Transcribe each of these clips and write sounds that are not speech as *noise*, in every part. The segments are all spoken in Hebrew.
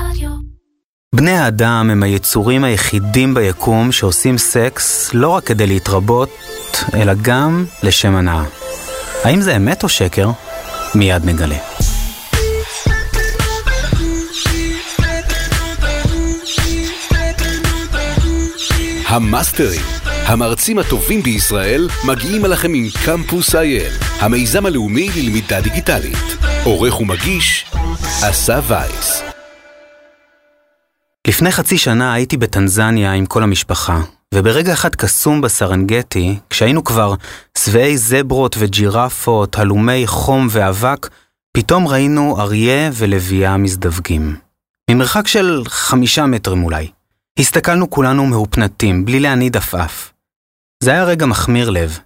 רדיו. בני האדם הם היצורים היחידים ביקום שעושים סקס לא רק כדי להתרבות, אלא גם לשם הנאה. האם זה אמת או שקר? מיד נגלה. המאסטרים, המרצים הטובים בישראל, מגיעים אליכם עם קמפוס אייל, המיזם הלאומי ללמידה דיגיטלית. עורך ומגיש, אסף וייס. לפני חצי שנה הייתי בטנזניה עם כל המשפחה, וברגע אחד קסום בסרנגטי, כשהיינו כבר שבעי זברות וג'ירפות, הלומי חום ואבק, פתאום ראינו אריה ולוויה מזדווגים. ממרחק של חמישה מטרים אולי. הסתכלנו כולנו מהופנטים, בלי להניד עפעף. זה היה רגע מחמיר לב.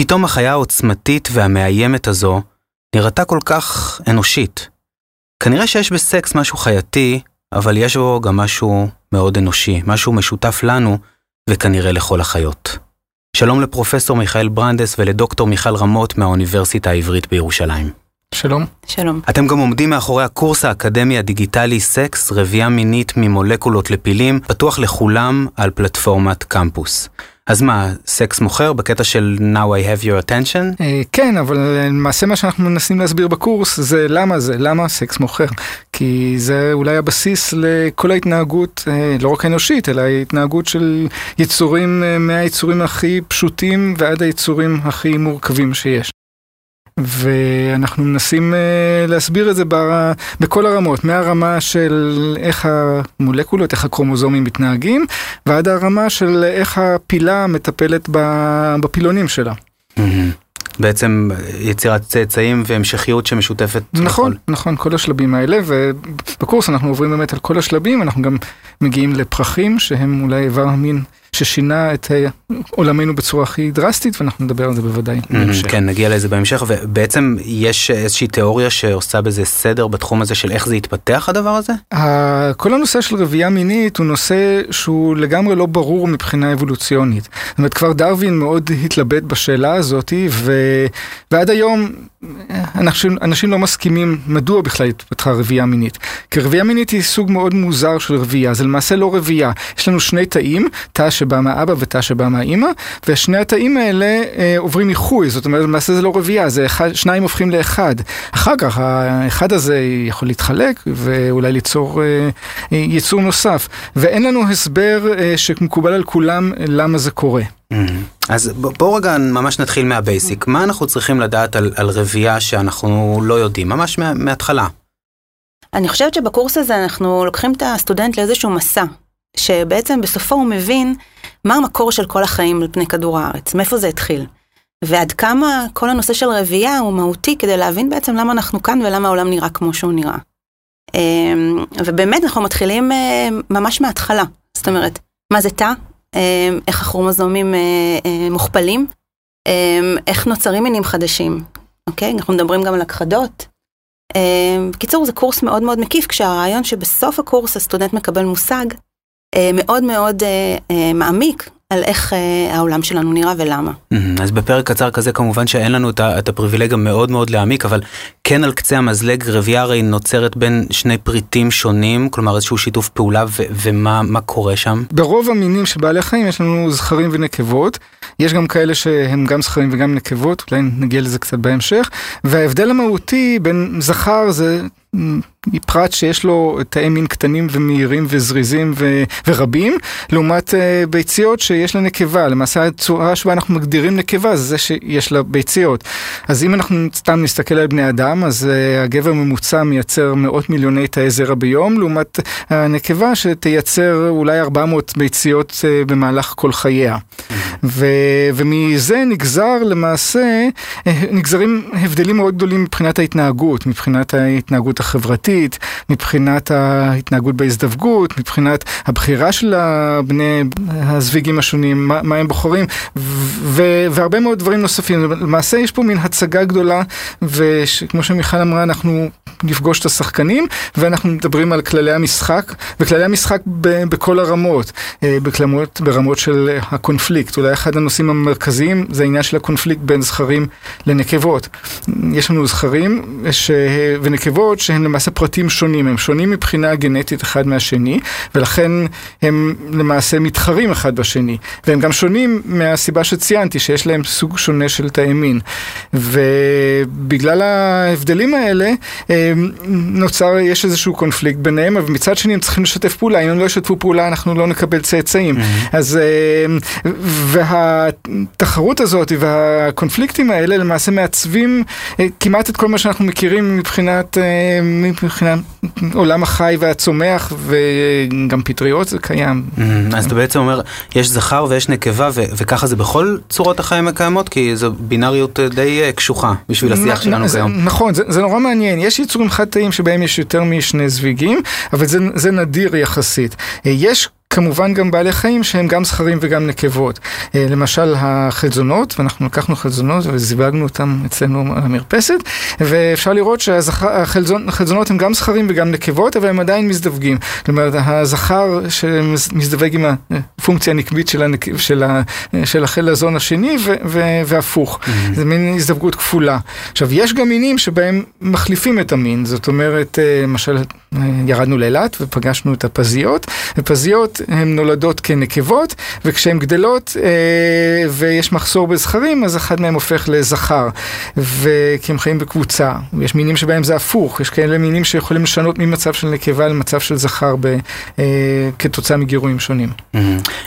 פתאום החיה העוצמתית והמאיימת הזו נראתה כל כך אנושית. כנראה שיש בסקס משהו חייתי, אבל יש בו גם משהו מאוד אנושי, משהו משותף לנו וכנראה לכל החיות. שלום לפרופסור מיכאל ברנדס ולדוקטור מיכל רמות מהאוניברסיטה העברית בירושלים. שלום. שלום. אתם גם עומדים מאחורי הקורס האקדמי הדיגיטלי סקס, רבייה מינית ממולקולות לפילים, פתוח לכולם על פלטפורמת קמפוס. אז מה, סקס מוכר בקטע של Now I have your attention? אה, כן, אבל למעשה מה שאנחנו מנסים להסביר בקורס זה למה זה, למה סקס מוכר. כי זה אולי הבסיס לכל ההתנהגות, אה, לא רק האנושית, אלא ההתנהגות של יצורים אה, מהיצורים הכי פשוטים ועד היצורים הכי מורכבים שיש. ואנחנו מנסים uh, להסביר את זה. בכל הרמות, מהרמה של איך המולקולות, איך הקרומוזומים מתנהגים, ועד הרמה של איך הפילה מטפלת בפילונים שלה. בעצם יצירת צאצאים והמשכיות שמשותפת. נכון, לכל. נכון, כל השלבים האלה, ובקורס אנחנו עוברים באמת על כל השלבים, אנחנו גם מגיעים לפרחים שהם אולי איבר המין ששינה את עולמנו בצורה הכי דרסטית, ואנחנו נדבר על זה בוודאי. כן, נגיע לזה בהמשך, ובעצם יש איזושהי תיאוריה שעושה בזה סדר בתחום הזה של איך זה התפתח הדבר הזה? כל הנושא של רבייה מינית הוא נושא שהוא לגמרי לא ברור מבחינה אבולוציונית. זאת אומרת, כבר דרווין מאוד התלבט בשאלה הזאת, ו... ועד היום אנשים, אנשים לא מסכימים מדוע בכלל התפתחה רבייה מינית. כי רבייה מינית היא סוג מאוד מוזר של רבייה, זה למעשה לא רבייה. יש לנו שני תאים, תא שבא מהאבא ותא שבא מהאימא, ושני התאים האלה אה, עוברים איחוי, זאת אומרת למעשה זה לא רבייה, זה אחד, שניים הופכים לאחד. אחר כך האחד הזה יכול להתחלק ואולי ליצור אה, אה, יצור נוסף. ואין לנו הסבר אה, שמקובל על כולם למה זה קורה. אז ב- בואו רגע ממש נתחיל מהבייסיק. מה אנחנו צריכים לדעת על, על רבייה שאנחנו לא יודעים? ממש מה, מההתחלה. אני חושבת שבקורס הזה אנחנו לוקחים את הסטודנט לאיזשהו מסע, שבעצם בסופו הוא מבין מה המקור של כל החיים על פני כדור הארץ, מאיפה זה התחיל. ועד כמה כל הנושא של רבייה הוא מהותי כדי להבין בעצם למה אנחנו כאן ולמה העולם נראה כמו שהוא נראה. אמ, ובאמת אנחנו מתחילים אה, ממש מההתחלה, זאת אומרת, מה זה תא, אמ, איך הכרומוזומים אה, אה, מוכפלים, אמ, איך נוצרים מינים חדשים, אוקיי? אנחנו מדברים גם על הכחדות. בקיצור, זה קורס מאוד מאוד מקיף, כשהרעיון שבסוף הקורס הסטודנט מקבל מושג מאוד מאוד אה, אה, מעמיק על איך אה, העולם שלנו נראה ולמה. אז בפרק קצר כזה כמובן שאין לנו את הפריבילגיה מאוד מאוד להעמיק, אבל כן על קצה המזלג רבייה הרי נוצרת בין שני פריטים שונים, כלומר איזשהו שיתוף פעולה ומה מה קורה שם? ברוב המינים של בעלי חיים יש לנו זכרים ונקבות, יש גם כאלה שהם גם זכרים וגם נקבות, אולי נגיע לזה קצת בהמשך, וההבדל המהותי בין זכר זה פרט שיש לו תאי מין קטנים ומהירים וזריזים ו, ורבים, לעומת uh, ביציות שיש לה נקבה, למעשה הצורה שבה אנחנו מגדירים נקבה זה זה שיש לה ביציות. אז אם אנחנו סתם נסתכל על בני אדם, אז uh, הגבר ממוצע מייצר מאות מיליוני תאי זרע ביום, לעומת הנקבה שתייצר אולי 400 ביציות uh, במהלך כל חייה. ו, ומזה נגזר למעשה, אה, נגזרים הבדלים מאוד גדולים מבחינת ההתנהגות, מבחינת ההתנהגות החברתית, מבחינת ההתנהגות בהזדווגות, מבחינת הבחירה של הבני הזוויגים השונים, מה, מה הם בוחרים, ו, והרבה מאוד דברים נוספים. למעשה יש פה מין הצגה גדולה, וכמו שמיכל אמרה, אנחנו נפגוש את השחקנים, ואנחנו מדברים על כללי המשחק, וכללי המשחק ב, בכל הרמות, אה, בכלמות, ברמות של הקונפליקט. אולי אחד הנושאים המרכזיים זה העניין של הקונפליקט בין זכרים לנקבות. יש לנו זכרים ש... ונקבות שהם למעשה פרטים שונים, הם שונים מבחינה גנטית אחד מהשני, ולכן הם למעשה מתחרים אחד בשני. והם גם שונים מהסיבה שציינתי, שיש להם סוג שונה של תאי מין. ובגלל ההבדלים האלה, אה, נוצר, יש איזשהו קונפליקט ביניהם, אבל מצד שני הם צריכים לשתף פעולה, אם הם לא ישתפו פעולה אנחנו לא נקבל צאצאים. Mm-hmm. אז, אה, והתחרות הזאת והקונפליקטים האלה למעשה מעצבים אה, כמעט את כל מה שאנחנו מכירים מבחינת, מבחינת עולם החי והצומח, וגם פטריות זה קיים. Mm-hmm. אז אתה בעצם אומר, יש זכר ויש נקבה, וככה זה בכל צורות החיים הקיימות? כי זו בינאריות די קשוחה בשביל השיח שלנו כיום. נכון, זה, זה נורא מעניין. יש יצורים חד-תאיים שבהם יש יותר משני זוויגים, אבל זה, זה נדיר יחסית. יש כמובן גם בעלי חיים שהם גם זכרים וגם נקבות. אה, למשל החלזונות, ואנחנו לקחנו חלזונות וזיווגנו אותם אצלנו על המרפסת, ואפשר לראות שהחלזונות הם גם זכרים וגם נקבות, אבל הם עדיין מזדווגים. אומרת, הזכר שמזדווג עם הפונקציה הנקבית של, הנק... של, ה... של החלזון השני, ו... ו... והפוך. Mm-hmm. זה מין הזדווגות כפולה. עכשיו, יש גם מינים שבהם מחליפים את המין, זאת אומרת, אה, למשל, אה, ירדנו לאילת ופגשנו את הפזיות, ופזיות הן נולדות כנקבות, וכשהן גדלות אה, ויש מחסור בזכרים, אז אחד מהם הופך לזכר, כי הם חיים בקבוצה. יש מינים שבהם זה הפוך, יש כאלה מינים שיכולים לשנות ממצב של נקבה למצב של זכר ב, אה, כתוצאה מגירויים שונים. Mm-hmm.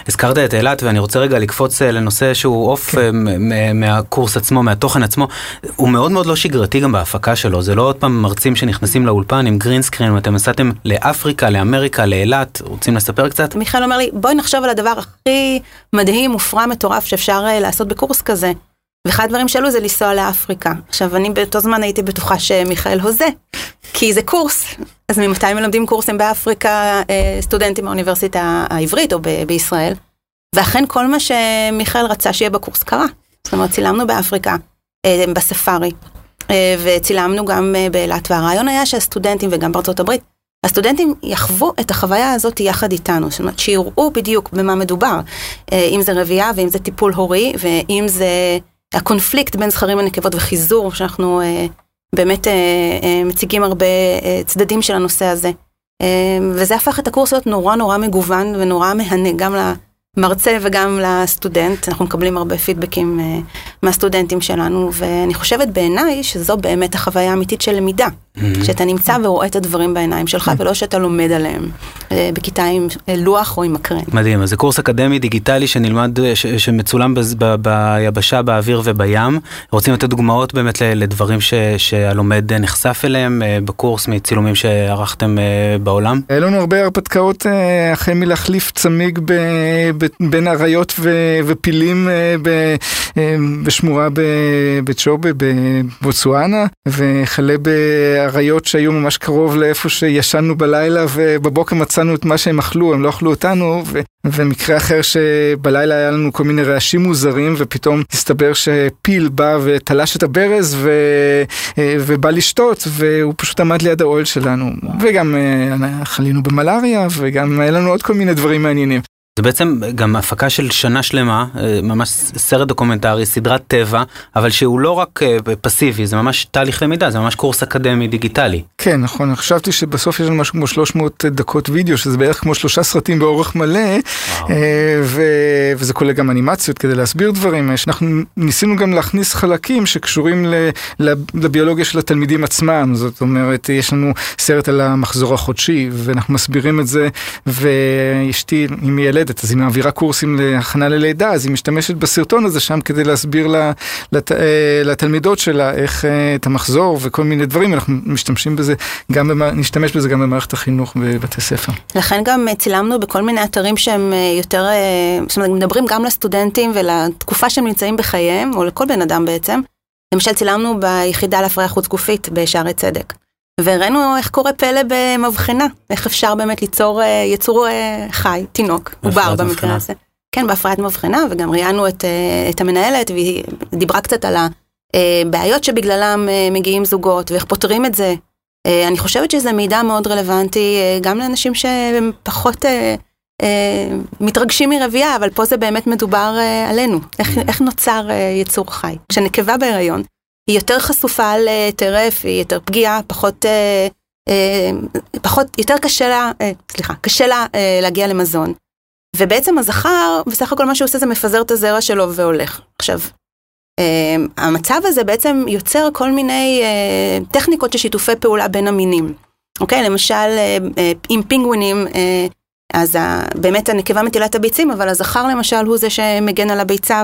הזכרת את אילת, ואני רוצה רגע לקפוץ אה, לנושא שהוא עוף כן. אה, מהקורס עצמו, מהתוכן עצמו. הוא מאוד מאוד לא שגרתי גם בהפקה שלו, זה לא עוד פעם מרצים שנכנסים לאולפן עם גרינסקרין, אתם נסעתם לאפריקה, לאמריקה, לאילת, רוצים לספר קצת? מיכאל אומר לי, בואי נחשוב על הדבר הכי מדהים, מופרע, מטורף שאפשר uh, לעשות בקורס כזה. ואחד הדברים שעלו זה לנסוע לאפריקה. עכשיו, אני באותו זמן הייתי בטוחה שמיכאל הוזה, כי זה קורס. אז ממתי מלמדים קורסים באפריקה uh, סטודנטים באוניברסיטה העברית או ב- בישראל? ואכן כל מה שמיכאל רצה שיהיה בקורס קרה. זאת אומרת, צילמנו באפריקה, uh, בספארי, וצילמנו גם באילת, והרעיון היה שהסטודנטים וגם בארצות הברית הסטודנטים יחוו את החוויה הזאת יחד איתנו, זאת אומרת שיראו בדיוק במה מדובר, אה, אם זה רבייה ואם זה טיפול הורי ואם זה הקונפליקט בין זכרים לנקבות וחיזור, שאנחנו אה, באמת אה, מציגים הרבה צדדים של הנושא הזה. וזה הפך את הקורס להיות נורא נורא מגוון ונורא מהנה גם למרצה וגם לסטודנט, אנחנו מקבלים הרבה פידבקים מהסטודנטים שלנו, ואני חושבת בעיניי שזו באמת החוויה האמיתית של למידה. Mm-hmm. שאתה נמצא ורואה את הדברים בעיניים שלך, ולא שאתה לומד עליהם אה, בכיתה עם אה, לוח או עם מקרן. מדהים, אז זה קורס אקדמי דיגיטלי שנלמד, ש, שמצולם ב, ב, ביבשה, באוויר ובים. רוצים לתת דוגמאות באמת לדברים ש, שהלומד נחשף אליהם אה, בקורס מצילומים שערכתם בעולם? היה לנו הרבה הרפתקאות החל מלהחליף צמיג ב, ב, בין אריות ו, ופילים ב, בשמורה בצ'ובה בבוצואנה, וכלה ב... אריות שהיו ממש קרוב לאיפה שישנו בלילה ובבוקר מצאנו את מה שהם אכלו, הם לא אכלו אותנו, ו... ומקרה אחר שבלילה היה לנו כל מיני רעשים מוזרים ופתאום הסתבר שפיל בא ותלש את הברז ו... ובא לשתות והוא פשוט עמד ליד האוהל שלנו. וגם אה, חלינו במלאריה וגם היה לנו עוד כל מיני דברים מעניינים. זה בעצם גם הפקה של שנה שלמה, אה, ממש סרט דוקומנטרי, סדרת טבע, אבל שהוא לא רק אה, פסיבי, זה ממש תהליך למידה, זה ממש קורס אקדמי דיגיטלי. כן, נכון, חשבתי שבסוף יש לנו משהו כמו 300 דקות וידאו, שזה בערך כמו שלושה סרטים באורך מלא, אה, ו... וזה כולל גם אנימציות כדי להסביר דברים. אנחנו ניסינו גם להכניס חלקים שקשורים ל... לביולוגיה של התלמידים עצמם, זאת אומרת, יש לנו סרט על המחזור החודשי, ואנחנו מסבירים את זה, ואשתי, אם ילד, ללדת, אז היא מעבירה קורסים להכנה ללידה, אז היא משתמשת בסרטון הזה שם כדי להסביר לה, לת, אה, לתלמידות שלה איך אה, את המחזור וכל מיני דברים, אנחנו משתמשים בזה, גם במע... נשתמש בזה גם במערכת החינוך בבתי ספר. לכן גם צילמנו בכל מיני אתרים שהם אה, יותר, זאת אומרת, מדברים גם לסטודנטים ולתקופה שהם נמצאים בחייהם, או לכל בן אדם בעצם. למשל צילמנו ביחידה להפריה חוץ גופית בשערי צדק. והראינו איך קורה פלא במבחנה, איך אפשר באמת ליצור אה, יצור אה, חי, תינוק, עובר במקרה הזה. כן, בהפריית מבחנה, וגם ראיינו את, אה, את המנהלת, והיא דיברה קצת על הבעיות שבגללם מגיעים זוגות, ואיך פותרים את זה. אני חושבת שזה מידע מאוד רלוונטי גם לאנשים שהם פחות מתרגשים מרבייה, אבל פה זה באמת מדובר עלינו, איך, איך נוצר יצור חי. כשנקבה בהיריון, היא יותר חשופה לטרף, היא יותר פגיעה, פחות, אה, פחות, יותר קשה לה, סליחה, קשה לה להגיע למזון. ובעצם הזכר, בסך הכל מה שהוא עושה זה מפזר את הזרע שלו והולך. עכשיו, המצב הזה בעצם יוצר כל מיני טכניקות של שיתופי פעולה בין המינים. אוקיי? למשל, עם פינגווינים, אז באמת הנקבה מטילה את הביצים, אבל הזכר למשל הוא זה שמגן על הביצה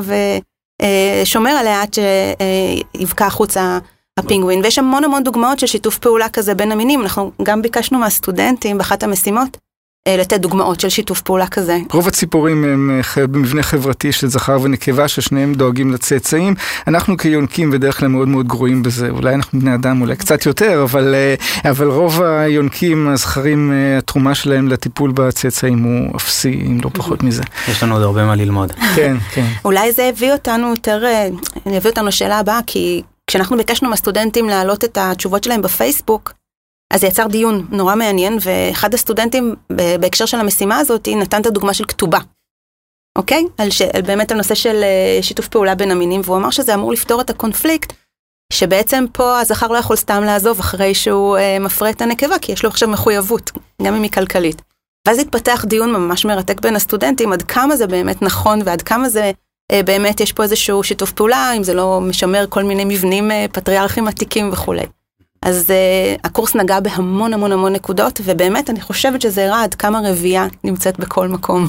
ושומר עליה עד שיבקע החוצה הפינגווין. ויש המון המון דוגמאות של שיתוף פעולה כזה בין המינים. אנחנו גם ביקשנו מהסטודנטים באחת המשימות אה, לתת דוגמאות של שיתוף פעולה כזה. רוב הציפורים הם אה, במבנה חברתי של זכר ונקבה ששניהם דואגים לצאצאים. אנחנו כיונקים בדרך כלל מאוד מאוד גרועים בזה, אולי אנחנו בני אדם אולי קצת יותר, אבל, אה, אבל רוב היונקים, הזכרים, התרומה שלהם לטיפול בצאצאים הוא אפסי, אם לא פחות מזה. יש לנו עוד הרבה מה ללמוד. כן, כן. אולי זה הביא אותנו יותר, הביא אותנו לשאלה הבאה, כי כשאנחנו ביקשנו מהסטודנטים להעלות את התשובות שלהם בפייסבוק, אז זה יצר דיון נורא מעניין, ואחד הסטודנטים בהקשר של המשימה הזאת נתן את הדוגמה של כתובה. אוקיי? על, ש... על באמת הנושא של אה, שיתוף פעולה בין המינים, והוא אמר שזה אמור לפתור את הקונפליקט, שבעצם פה הזכר לא יכול סתם לעזוב אחרי שהוא אה, מפרה את הנקבה, כי יש לו עכשיו מחויבות, גם אם היא כלכלית. ואז התפתח דיון ממש מרתק בין הסטודנטים, עד כמה זה באמת נכון ועד כמה זה אה, באמת יש פה איזשהו שיתוף פעולה, אם זה לא משמר כל מיני מבנים אה, פטריארכיים עתיקים וכולי. אז uh, הקורס נגע בהמון המון המון נקודות, ובאמת אני חושבת שזה הראה עד כמה רבייה נמצאת בכל מקום.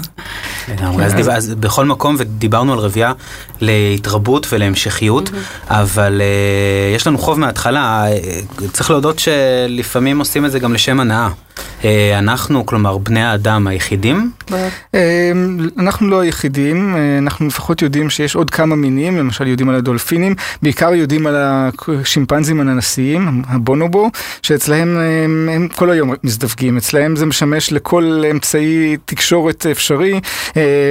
אז, אז בכל מקום, ודיברנו על רבייה להתרבות ולהמשכיות, אבל uh, יש לנו חוב מההתחלה, uh, צריך להודות שלפעמים עושים את זה גם לשם הנאה. אה, אנחנו, כלומר, בני האדם היחידים? אה, אנחנו לא היחידים, אה, אנחנו לפחות יודעים שיש עוד כמה מינים, למשל יודעים על הדולפינים, בעיקר יודעים על השימפנזים הננסיים, הבונובו, שאצלהם הם כל היום מזדווגים, אצלהם זה משמש לכל אמצעי תקשורת אפשרי,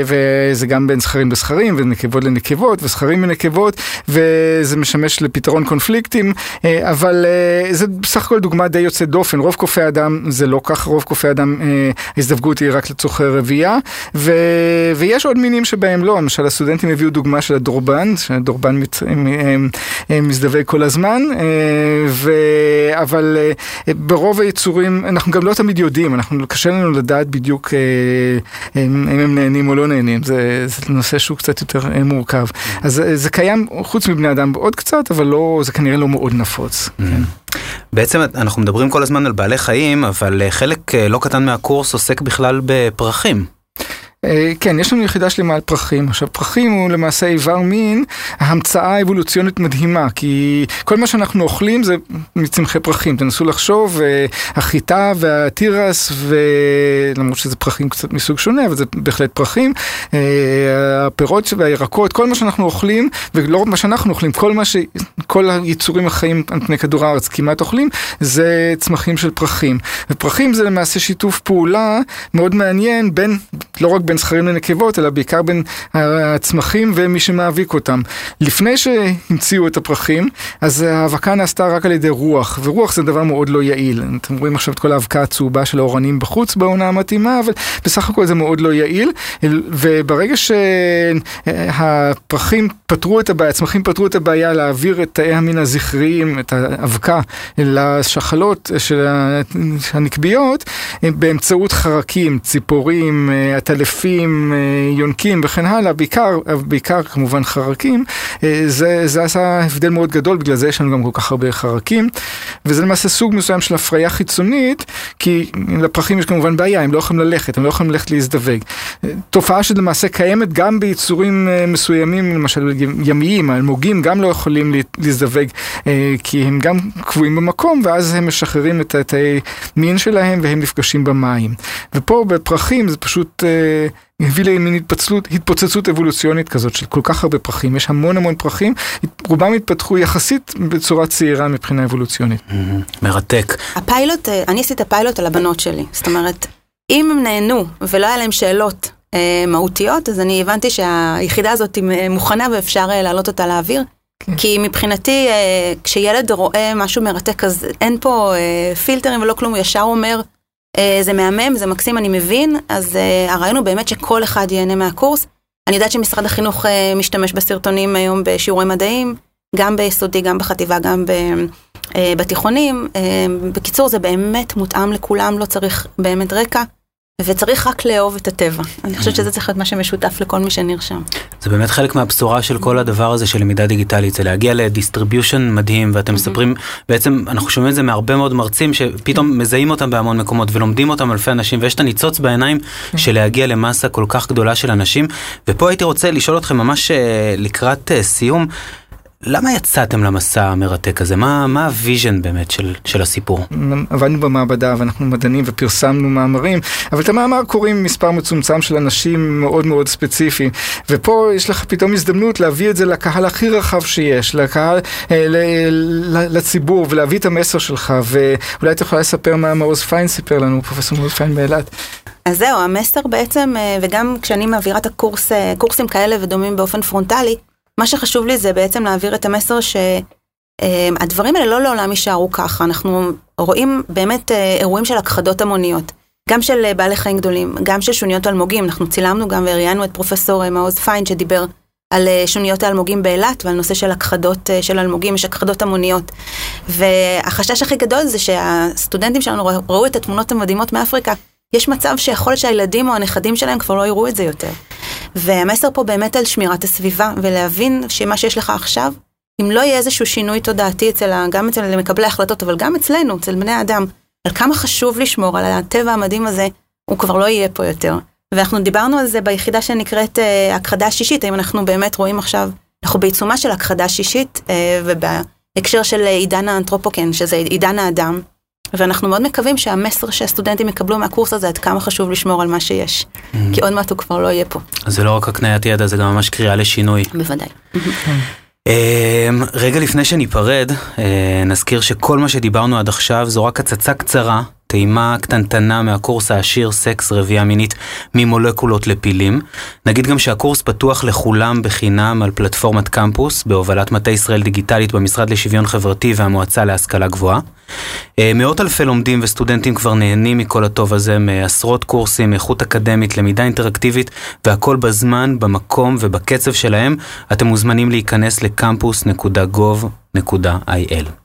וזה גם בין זכרים לזכרים, ונקבות לנקבות, וזכרים לנקבות, וזה משמש לפתרון קונפליקטים, אבל זה בסך הכל דוגמה די יוצאת דופן, רוב קופי האדם זה לא כך, רוב קופי אה, ההזדווגות היא רק לצורכי רבייה, ו, ויש עוד מינים שבהם לא, למשל הסטודנטים הביאו דוגמה של הדורבן, שהדורבן מת, מזדווג כל הזמן, אה, ו, אבל אה, ברוב היצורים, אנחנו גם לא תמיד יודעים, אנחנו, קשה לנו לדעת בדיוק אם הם נהנים או לא נהנים, זה, זה נושא שהוא קצת יותר מורכב. אז זה קיים חוץ מבני אדם עוד קצת, אבל לא, זה כנראה לא מאוד נפוץ. Mm-hmm. כן. בעצם אנחנו מדברים כל הזמן על בעלי חיים, אבל אה, חלק אה, לא קטן מהקורס עוסק בכלל בפרחים. אה, כן, יש לנו יחידה שלמה על פרחים. עכשיו, פרחים הוא למעשה איבר מין, המצאה אבולוציונית מדהימה, כי כל מה שאנחנו אוכלים זה מצמחי פרחים. תנסו לחשוב, אה, החיטה והתירס, למרות שזה פרחים קצת מסוג שונה, אבל זה בהחלט פרחים. אה, הפירות והירקות, כל מה שאנחנו אוכלים, ולא רק מה שאנחנו אוכלים, כל מה ש... כל היצורים החיים על פני כדור הארץ כמעט אוכלים, זה צמחים של פרחים. ופרחים זה למעשה שיתוף פעולה מאוד מעניין בין, לא רק בין... בין זכרים לנקבות, אלא בעיקר בין הצמחים ומי שמאביק אותם. לפני שהמציאו את הפרחים, אז ההאבקה נעשתה רק על ידי רוח, ורוח זה דבר מאוד לא יעיל. אתם רואים עכשיו את כל האבקה הצהובה של האורנים בחוץ בעונה המתאימה, אבל בסך הכל זה מאוד לא יעיל, וברגע שהפרחים פתרו את הבעיה, הצמחים פתרו את הבעיה להעביר את תאי המין הזכריים, את האבקה, לשחלות של הנקביות, באמצעות חרקים, ציפורים, עטלפים. קופים, אה, יונקים וכן הלאה, בעיקר, בעיקר כמובן חרקים, אה, זה, זה עשה הבדל מאוד גדול, בגלל זה יש לנו גם כל כך הרבה חרקים, וזה למעשה סוג מסוים של הפריה חיצונית, כי לפרחים יש כמובן בעיה, הם לא יכולים ללכת, הם לא יכולים ללכת להזדווג. תופעה שלמעשה קיימת גם ביצורים אה, מסוימים, למשל ימיים, האלמוגים גם לא יכולים להזדווג, כי הם גם קבועים במקום, ואז הם משחררים את התאי מין שלהם והם נפגשים במים. ופה בפרחים זה פשוט... הביא למין התפצלות, התפוצצות אבולוציונית כזאת של כל כך הרבה פרחים, יש המון המון פרחים, רובם התפתחו יחסית בצורה צעירה מבחינה אבולוציונית. מרתק. הפיילוט, אה, אני עשיתי פיילוט על הבנות שלי, זאת אומרת, אם הם נהנו ולא היה להם שאלות אה, מהותיות, אז אני הבנתי שהיחידה הזאת מוכנה ואפשר אה, להעלות אותה לאוויר. כן. כי מבחינתי, אה, כשילד רואה משהו מרתק, אז אין פה אה, פילטרים ולא כלום, הוא ישר אומר, זה מהמם, זה מקסים, אני מבין, אז uh, הרעיון הוא באמת שכל אחד ייהנה מהקורס. אני יודעת שמשרד החינוך uh, משתמש בסרטונים היום בשיעורי מדעים, גם ביסודי, גם בחטיבה, גם אה, בתיכונים. אה, בקיצור, זה באמת מותאם לכולם, לא צריך באמת רקע. וצריך רק לאהוב את הטבע. אני חושבת שזה צריך להיות מה שמשותף לכל מי שנרשם. זה באמת חלק מהבשורה של כל הדבר הזה של למידה דיגיטלית, זה להגיע לדיסטריביושן מדהים, ואתם מספרים, בעצם אנחנו שומעים את זה מהרבה מאוד מרצים שפתאום מזהים אותם בהמון מקומות ולומדים אותם אלפי אנשים, ויש את הניצוץ בעיניים של להגיע למסה כל כך גדולה של אנשים. ופה הייתי רוצה לשאול אתכם ממש אה, לקראת אה, סיום. למה יצאתם למסע המרתק הזה? מה, מה ה vision באמת של, של הסיפור? עבדנו במעבדה ואנחנו מדענים ופרסמנו מאמרים, אבל את המאמר קוראים מספר מצומצם של אנשים מאוד מאוד ספציפיים, ופה יש לך פתאום הזדמנות להביא את זה לקהל הכי רחב שיש, לקהל, אה, ל, ל, לציבור, ולהביא את המסר שלך, ואולי את יכולה לספר מה מעוז פיין סיפר לנו, פרופסור מעוז פיין באילת. אז זהו, המסר בעצם, אה, וגם כשאני מעבירה את הקורס, אה, קורסים כאלה ודומים באופן פרונטלי, מה שחשוב לי זה בעצם להעביר את המסר שהדברים האלה לא לעולם יישארו ככה, אנחנו רואים באמת אה, אירועים של הכחדות המוניות, גם של אה, בעלי חיים גדולים, גם של שוניות אלמוגים, אנחנו צילמנו גם וראיינו את פרופסור אה, מעוז פיין שדיבר על שוניות האלמוגים באילת ועל נושא של הכחדות של אלמוגים, יש הכחדות המוניות. והחשש הכי גדול זה שהסטודנטים שלנו ראו את התמונות המדהימות מאפריקה, יש מצב שיכול שהילדים או הנכדים שלהם כבר לא יראו את זה יותר. והמסר פה באמת על שמירת הסביבה, ולהבין שמה שיש לך עכשיו, אם לא יהיה איזשהו שינוי תודעתי אצל, גם אצל מקבלי ההחלטות, אבל גם אצלנו, אצל בני האדם, על כמה חשוב לשמור על הטבע המדהים הזה, הוא כבר לא יהיה פה יותר. ואנחנו דיברנו על זה ביחידה שנקראת uh, הכחדה שישית, האם אנחנו באמת רואים עכשיו, אנחנו בעיצומה של הכחדה שישית, uh, ובהקשר של עידן האנתרופוקן, שזה עידן האדם, ואנחנו מאוד מקווים שהמסר שהסטודנטים יקבלו מהקורס הזה, עד כמה חשוב לשמור על מה שיש. Mm-hmm. כי עוד מעט הוא כבר לא יהיה פה. אז זה לא רק הקניית ידע, זה גם ממש קריאה לשינוי. בוודאי. אמ, רגע לפני שניפרד, אה, נזכיר שכל מה שדיברנו עד עכשיו זו רק הצצה קצרה טעימה קטנטנה מהקורס העשיר סקס רבייה מינית ממולקולות לפילים. נגיד גם שהקורס פתוח לכולם בחינם על פלטפורמת קמפוס, בהובלת מטה ישראל דיגיטלית במשרד לשוויון חברתי והמועצה להשכלה גבוהה. אה, מאות אלפי לומדים וסטודנטים כבר נהנים מכל הטוב הזה, מעשרות קורסים, איכות אקדמית, למידה אינטראקטיבית, והכל בזמן, במקום ובקצב שלהם. אתם מוזמנים להיכנס לקמפוס.gov.il.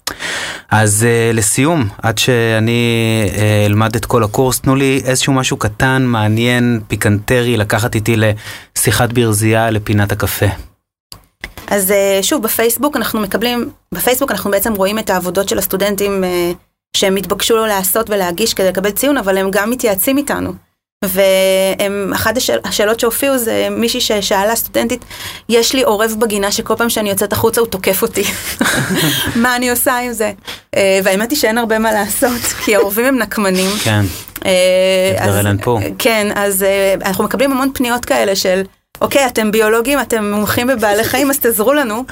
אז uh, לסיום, עד שאני uh, אלמד את כל הקורס, תנו לי איזשהו משהו קטן, מעניין, פיקנטרי, לקחת איתי לשיחת ברזייה לפינת הקפה. אז uh, שוב, בפייסבוק אנחנו מקבלים, בפייסבוק אנחנו בעצם רואים את העבודות של הסטודנטים uh, שהם התבקשו לו לעשות ולהגיש כדי לקבל ציון, אבל הם גם מתייעצים איתנו. ואחת השאל, השאלות שהופיעו זה מישהי ששאלה סטודנטית, יש לי עורב בגינה שכל פעם שאני יוצאת החוצה הוא תוקף אותי. *laughs* מה אני עושה עם זה? אה, והאמת היא שאין הרבה מה לעשות, *laughs* כי העורבים הם נקמנים. כן. אז, כן, אז אה, אנחנו מקבלים המון פניות כאלה של... אוקיי, אתם ביולוגים, אתם מומחים בבעלי *laughs* חיים, אז תעזרו לנו.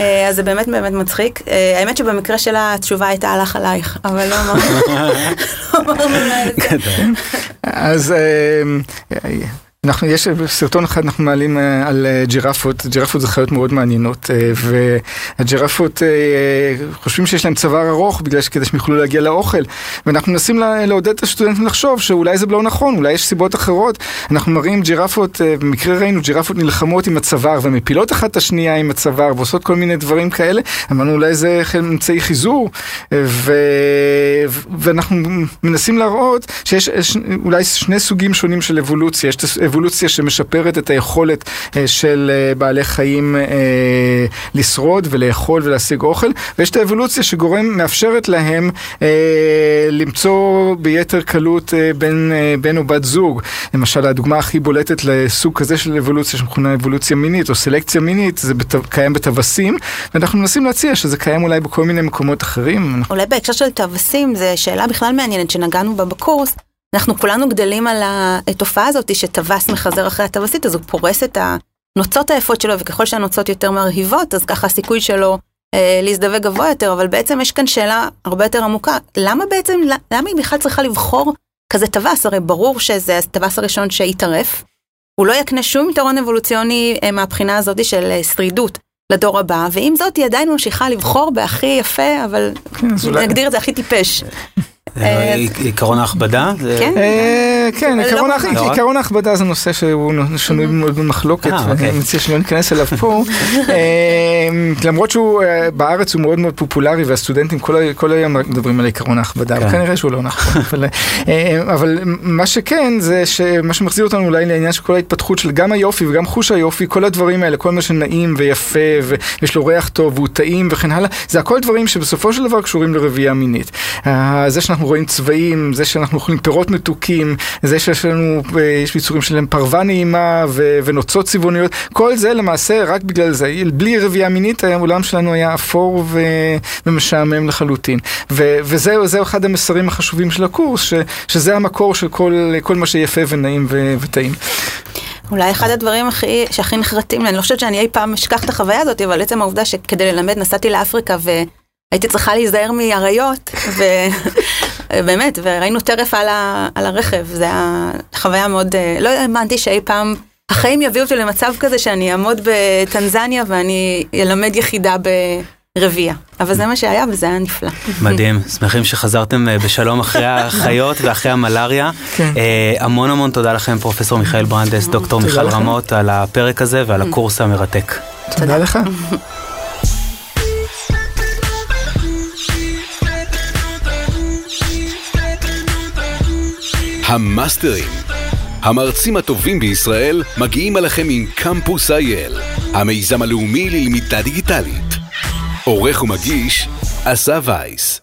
אה, אז זה באמת באמת מצחיק. אה, האמת שבמקרה שלה התשובה הייתה הלך עלייך, אבל לא אמרנו *laughs* לה את זה. אז אה, אנחנו, יש סרטון אחד אנחנו מעלים אה, על אה, ג'ירפות, ג'ירפות זה חיות מאוד מעניינות אה, והג'ירפות חושבים שיש להם צוואר ארוך בגלל שכדי שהם יוכלו להגיע לאוכל. ואנחנו מנסים לעודד את הסטודנטים לחשוב שאולי זה לא נכון, אולי יש סיבות אחרות. אנחנו מראים ג'ירפות, במקרה ראינו ג'ירפות נלחמות עם הצוואר ומפילות אחת את השנייה עם הצוואר ועושות כל מיני דברים כאלה, אמרנו אולי זה אמצעי חיזור. ו... ואנחנו מנסים להראות שיש אולי שני סוגים שונים של אבולוציה, יש אבולוציה שמשפרת את היכולת אה, של אה, בעלי חיים אה, לשרוד ולאכול ולהשיג אוכל, ויש את האבולוציה שגורם, מאפשרת להם למצוא ביתר קלות בן, בן או בת זוג. למשל, הדוגמה הכי בולטת לסוג כזה של אבולוציה שמכונה אבולוציה מינית או סלקציה מינית, זה בת, קיים בטווסים, ואנחנו מנסים להציע שזה קיים אולי בכל מיני מקומות אחרים. אולי בהקשר של טווסים, זו שאלה בכלל מעניינת שנגענו בה בקורס. אנחנו כולנו גדלים על התופעה הזאת שטווס מחזר אחרי הטווסית, אז הוא פורס את הנוצות היפות שלו, וככל שהנוצות יותר מרהיבות, אז ככה הסיכוי שלו אה, להזדווג גבוה יותר, אבל בעצם יש כאן שאלה הרבה יותר עמוקה, למה בעצם, למה היא בכלל צריכה לבחור כזה טווס? הרי ברור שזה הטווס הראשון שהתערף, הוא לא יקנה שום יתרון אבולוציוני אה, מהבחינה הזאת של אה, שרידות. לדור הבא, ועם זאת היא עדיין ממשיכה לבחור בהכי יפה, אבל כן, נגדיר את זה הכי טיפש. *laughs* אה, עיקרון ההכבדה? כן. אה, כן, עיקרון ממש. ההכ- לא ההכבדה זה נושא שהוא שנוי מאוד במחלוקת, אה, אוקיי. ואני מציע שלא ניכנס אליו פה. *laughs* אה, למרות שהוא אה, בארץ הוא מאוד מאוד פופולרי והסטודנטים כל היום מדברים על עיקרון ההכבדה, כן. אבל כנראה שהוא לא נכון. *laughs* אבל, אה, אבל מה שכן זה שמה שמחזיר אותנו אולי לעניין של כל ההתפתחות של גם היופי וגם חוש היופי, כל הדברים האלה, כל מה שנעים ויפה ויש לו ריח טוב והוא טעים וכן הלאה, זה הכל דברים שבסופו של דבר קשורים לרבייה מינית. אה, זה שאנחנו רואים צבעים, זה שאנחנו אוכלים פירות מתוקים, זה שיש לנו, אה, יש ביצורים שלהם פרווה נעימה ו- ונוצות צבעוניות, כל זה למעשה רק בגלל זה, בלי רבייה מינית העולם שלנו היה אפור ו- ומשעמם לחלוטין. ו- וזהו זהו אחד המסרים החשובים של הקורס, ש- שזה המקור של כל, כל מה שיפה ונעים ו- וטעים. אולי אחד הדברים הכי, שהכי נחרטים אני לא חושבת שאני אי פעם אשכח את החוויה הזאת, אבל עצם העובדה שכדי ללמד נסעתי לאפריקה והייתי צריכה להיזהר מאריות, ובאמת, וראינו טרף על, ה, על הרכב, זה היה חוויה מאוד, אה, לא האמנתי שאי פעם החיים יביאו אותי למצב כזה שאני אעמוד בטנזניה ואני אלמד יחידה ברבייה. אבל זה מה שהיה וזה היה נפלא. מדהים, שמחים שחזרתם אה, בשלום אחרי החיות ואחרי המלאריה. כן. אה, המון המון תודה לכם, פרופסור מיכאל ברנדס, דוקטור מיכל. רמות, על הפרק הזה ועל הקורס המרתק. תודה לך. *laughs* המאסטרים. המרצים הטובים בישראל מגיעים אליכם עם קמפוס אייל, המיזם הלאומי ללמידה דיגיטלית. עורך ומגיש, אסף וייס.